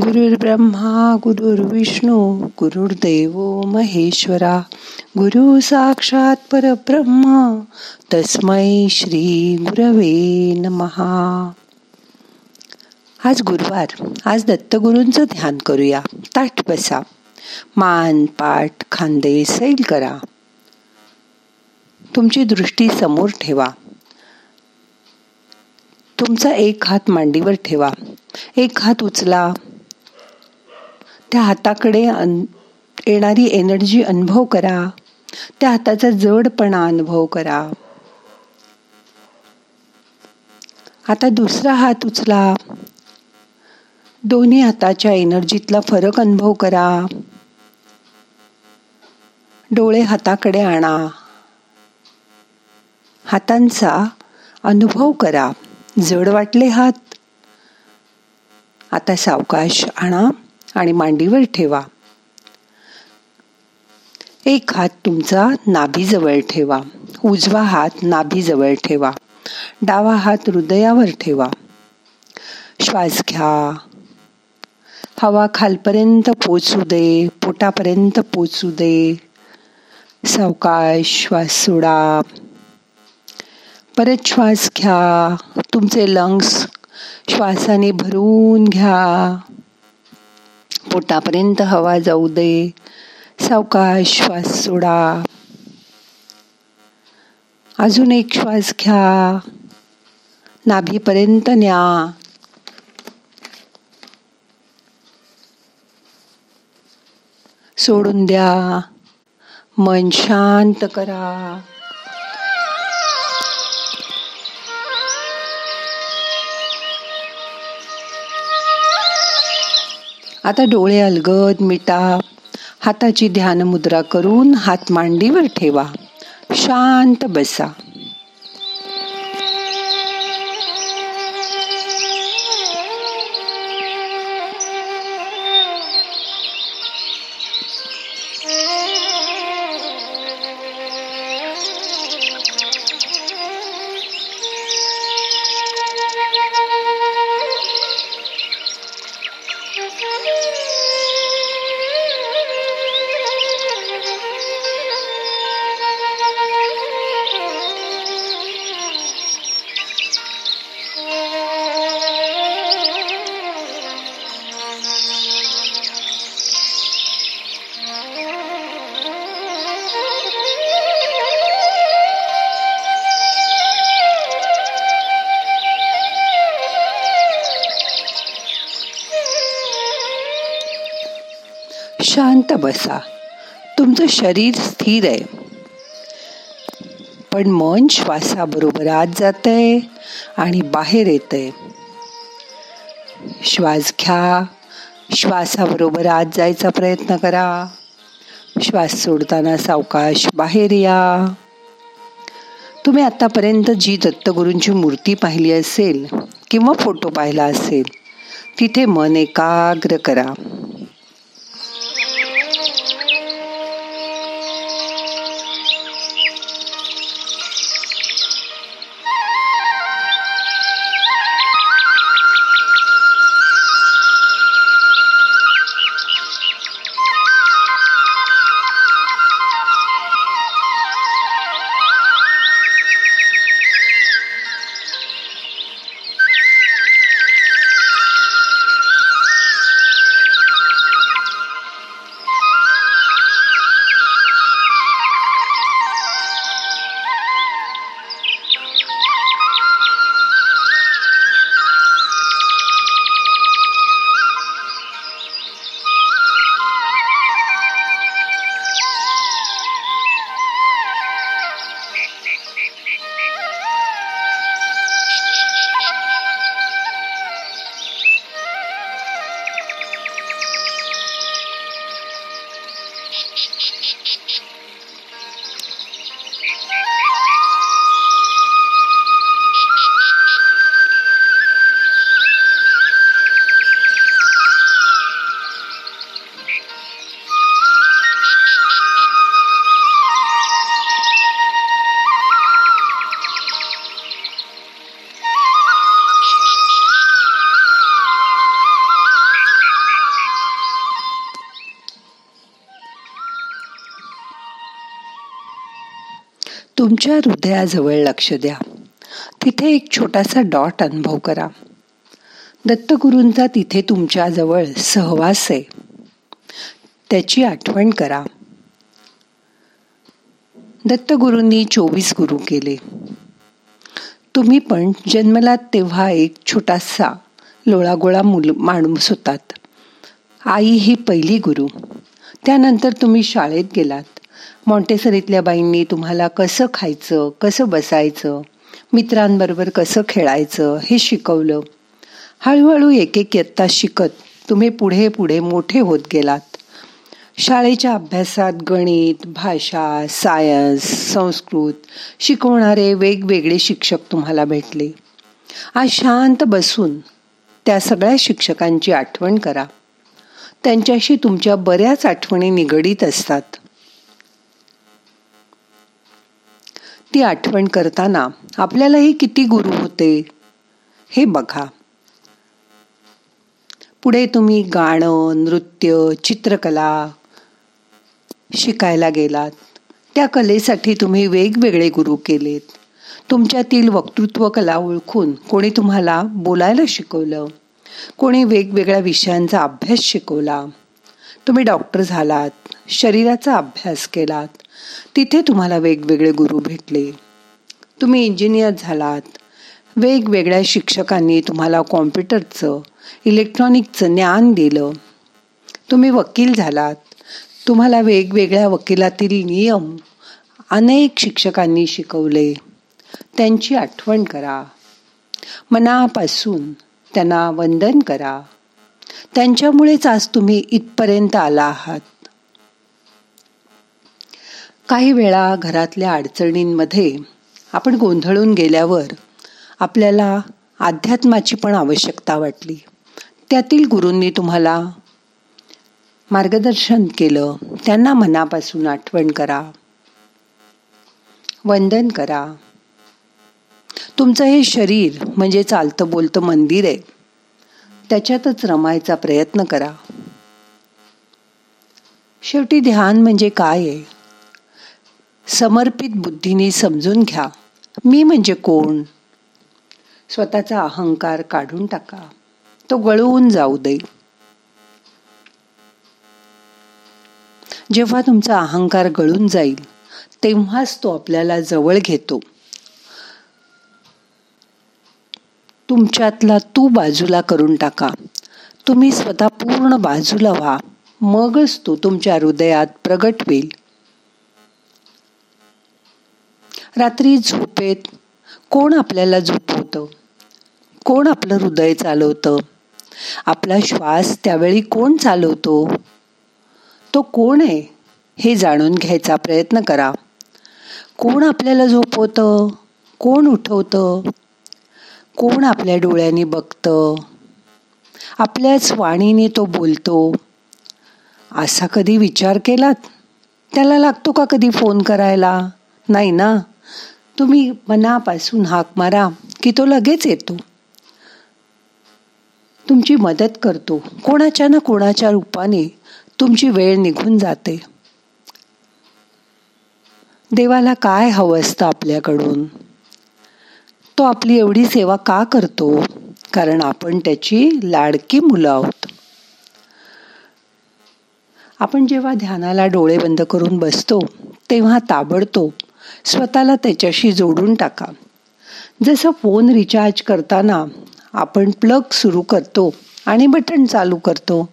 ब्रह्मा गुरुर्विष्णू गुरुर्देव महेश्वरा गुरु साक्षात परब्रह्म तस्मै श्री गुरवे नमहा आज गुरुवार आज दत्तगुरूंचं ध्यान करूया. ताट बसा. मान पाठ खांदे सैल करा. तुमची दृष्टी समोर ठेवा. तुमचा एक हात मांडीवर ठेवा. एक हात उचला. त्या हाताकडे येणारी एनर्जी अनुभव करा. त्या हाताचा जडपणा अनुभव करा. आता दुसरा हात उचला. दोन्ही हाताच्या एनर्जीतला फरक अनुभव करा. डोळे हाताकडे आणा. हातांचा अनुभव करा. जड वाटले हात. आता सावकाश आणा. आणि मांडीवर ठेवा. एक हात तुमचा नाभीजवळ ठेवा. उजवा हात नाभीजवळ ठेवा. डावा हात हृदयावर ठेवा. श्वास घ्या. हवा खालपर्यंत पोचू दे पोटापर्यंत पोचू दे. सावकाश श्वास सोडा. परत श्वास घ्या. तुमचे लंग्स श्वासाने भरून घ्या. पोटापर्यंत हवा जाऊ दे. सावकाश श्वास सोडा. अजून एक श्वास घ्या. नाभीपर्यंत न्या. सोडून द्या. मन शांत करा. आता डोळे अलगद मिटा. हाताची ध्यान मुद्रा करून हात मांडीवर ठेवा. शांत बसा. शांत बसा. तुमचं शरीर स्थिर आहे. पण मन श्वासाबरोबर आत जात आहे आणि बाहेर येत आहे श्वास घ्या. श्वासाबरोबर आत जायचा प्रयत्न करा. श्वास सोडताना सावकाश बाहेर या. तुम्ही आतापर्यंत जी दत्तगुरूंची मूर्ती पाहिली असेल किंवा फोटो पाहिला असेल तिथे मन एकाग्र करा. तुमच्या हृदयाजवळ लक्ष द्या. तिथे एक छोटासा डॉट अनुभव करा. दत्तगुरूंचा तिथे तुमच्याजवळ सहवास आहे. त्याची आठवण करा. दत्तगुरूंनी चोवीस गुरु केले. तुम्ही पण जन्मलात तेव्हा एक छोटासा लोळागोळा मुल माणूस होतात. आई ही पहिली गुरु. त्यानंतर तुम्ही शाळेत गेलात. मॉन्टेसरीतल्या बाईंनी तुम्हाला कसं खायचं कसं बसायचं मित्रांबरोबर कसं खेळायचं हे शिकवलं. हळूहळू एक एक इयत्ता शिकत तुम्ही पुढे पुढे मोठे होत गेलात. शाळेच्या अभ्यासात गणित भाषा सायन्स संस्कृत शिकवणारे वेगवेगळे शिक्षक तुम्हाला भेटले. आज शांत बसून त्या सगळ्या शिक्षकांची आठवण करा. त्यांच्याशी तुमच्या बऱ्याच आठवणी निगडीत असतात. ती आठवण करताना आपल्यालाही किती गुरु होते? हे बघा. पुढे तुम्ही गाणं नृत्य चित्रकला शिकायला गेलात. त्या कलेसाठी तुम्ही वेगवेगळे गुरु केलेत. तुमच्यातील वक्तृत्व कला ओळखून कोणी तुम्हाला बोलायला शिकवलं? कोणी वेगवेगळ्या विषयांचा अभ्यास शिकवला? तुम्ही डॉक्टर झालात शरीराचा अभ्यास केलात तिथे तुम्हाला वेगवेगळे गुरु भेटले. तुम्ही इंजिनियर झालात. वेगवेगळ्या शिक्षकांनी तुम्हाला कॉम्प्युटरचं इलेक्ट्रॉनिकचं ज्ञान दिलं. तुम्ही वकील झालात. तुम्हाला वेगवेगळ्या वकिलातील नियम अनेक शिक्षकांनी शिकवले. त्यांची आठवण करा. मनापासून त्यांना वंदन करा. त्यांच्यामुळेच आज तुम्ही इथपर्यंत आला आहात. काही वेळा घरातल्या अडचणींमध्ये आपण गोंधळून गेल्यावर आपल्याला अध्यात्माची पण आवश्यकता वाटली. त्यातील गुरूंनी तुम्हाला मार्गदर्शन केलं. त्यांना मनापासून आठवण करा. वंदन करा. तुमचं हे शरीर म्हणजे चालतं बोलतं मंदिर आहे. त्याच्यातच रमायचा प्रयत्न करा. शेवटी ध्यान म्हणजे काय आहे? समर्पित बुद्धीने समजून घ्या. मी म्हणजे कोण? स्वतःचा अहंकार काढून टाका. तो गळून जाऊ दे. जेव्हा तुमचा अहंकार गळून जाईल तेव्हाच तो आपल्याला जवळ घेतो. तुमच्यातला तू बाजूला करून टाका. तुम्ही स्वतः पूर्ण बाजूला व्हा. मगच तो तुमच्या हृदयात प्रगट होईल. रात्री झोपेत कोण आपल्याला झोपवतं? कोण आपलं हृदय चालवतं? आपला श्वास त्यावेळी कोण चालवतो? तो कोण आहे हे जाणून घ्यायचा प्रयत्न करा. कोण आपल्याला झोपवतं? कोण उठवतं? कोण आपल्या डोळ्यांनी बघतं? आपल्याच वाणीने तो बोलतो. असा कधी विचार केलात? त्याला लागतो का कधी फोन करायला? नाही ना? तुम्ही मनापासून हाक मारा की तो लगेच येतो. तुमची मदत करतो. कोणाच्या ना कोणाच्या रूपाने तुमची वेळ निघून जाते. देवाला काय हवं असतं आपल्याकडून? तो आपली एवढी सेवा का करतो? कारण आपण त्याची लाडकी मुलं आहोत. आपण जेव्हा ध्यानाला डोळे बंद करून बसतो तेव्हा ताबडतोब स्वतःला त्याच्याशी जोडून टाका. जसं फोन रिचार्ज करताना आपण प्लग सुरू करतो आणि बटन चालू करतो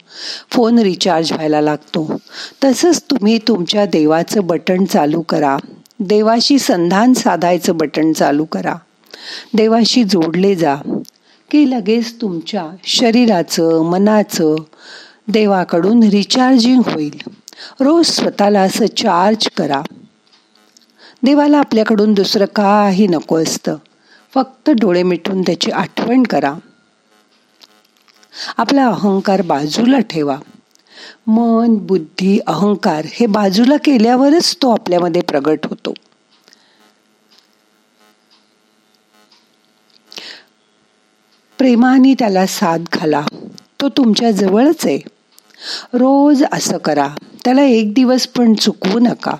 फोन रिचार्ज व्हायला लागतो. तसंच तुम्ही तुमच्या देवाचं बटन चालू करा. देवाशी संधान साधायचं बटन चालू करा. देवाशी जोडले जा की लगेच तुमच्या शरीराचं मनाचं देवाकडून रिचार्जिंग होईल. रोज स्वतःला असं चार्ज करा. देवाला आपल्याकडून दुसरं काही नको असतं. फक्त डोळे मिटून त्याची आठवण करा. आपला अहंकार बाजूला ठेवा. मन बुद्धी अहंकार हे बाजूला केल्यावरच तो आपल्यामध्ये प्रगट होतो. प्रेमाने त्याला साथ घाला. तो तुमच्या जवळच आहे. रोज असं करा. त्याला एक दिवस पण चुकवू नका.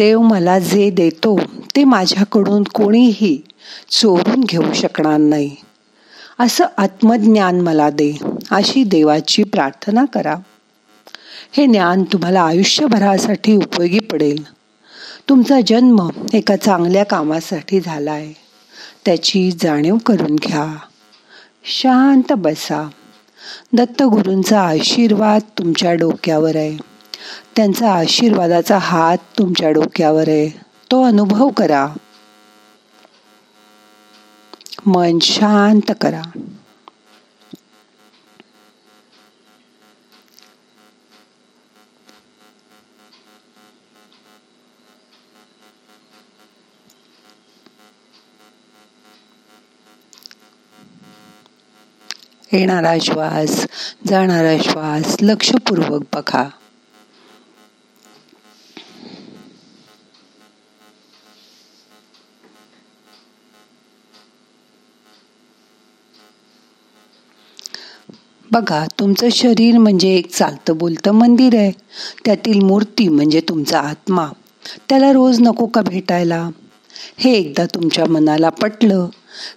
देव मला जे देतो ते माझ्याकडून कोणीही चोरून घेऊ शकणार नाही. असं आत्मज्ञान मला दे अशी देवाची प्रार्थना करा. हे ज्ञान तुम्हाला आयुष्यभरासाठी उपयोगी पडेल. तुमचा जन्म एका चांगल्या कामासाठी झाला आहे त्याची जाणीव करून घ्या. शांत बसा. दत्तगुरूंचा आशीर्वाद तुमच्या डोक्यावर आहे. त्यांचा आशीर्वादाचा हात तुमच्या डोक्यावर आहे. तो अनुभव करा. मन शांत करा. येणारा श्वास जाणारा श्वास लक्षपूर्वक बघा. बघा तुमचं शरीर म्हणजे एक चालतं बोलतं मंदिर आहे. त्यातील मूर्ती म्हणजे तुमचा आत्मा. त्याला रोज नको का भेटायला? हे एकदा तुमच्या मनाला पटलं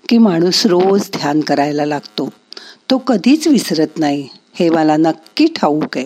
की माणूस रोज ध्यान करायला लागतो. तो कधीच विसरत नाही. हे मला नक्की ठाऊक आहे.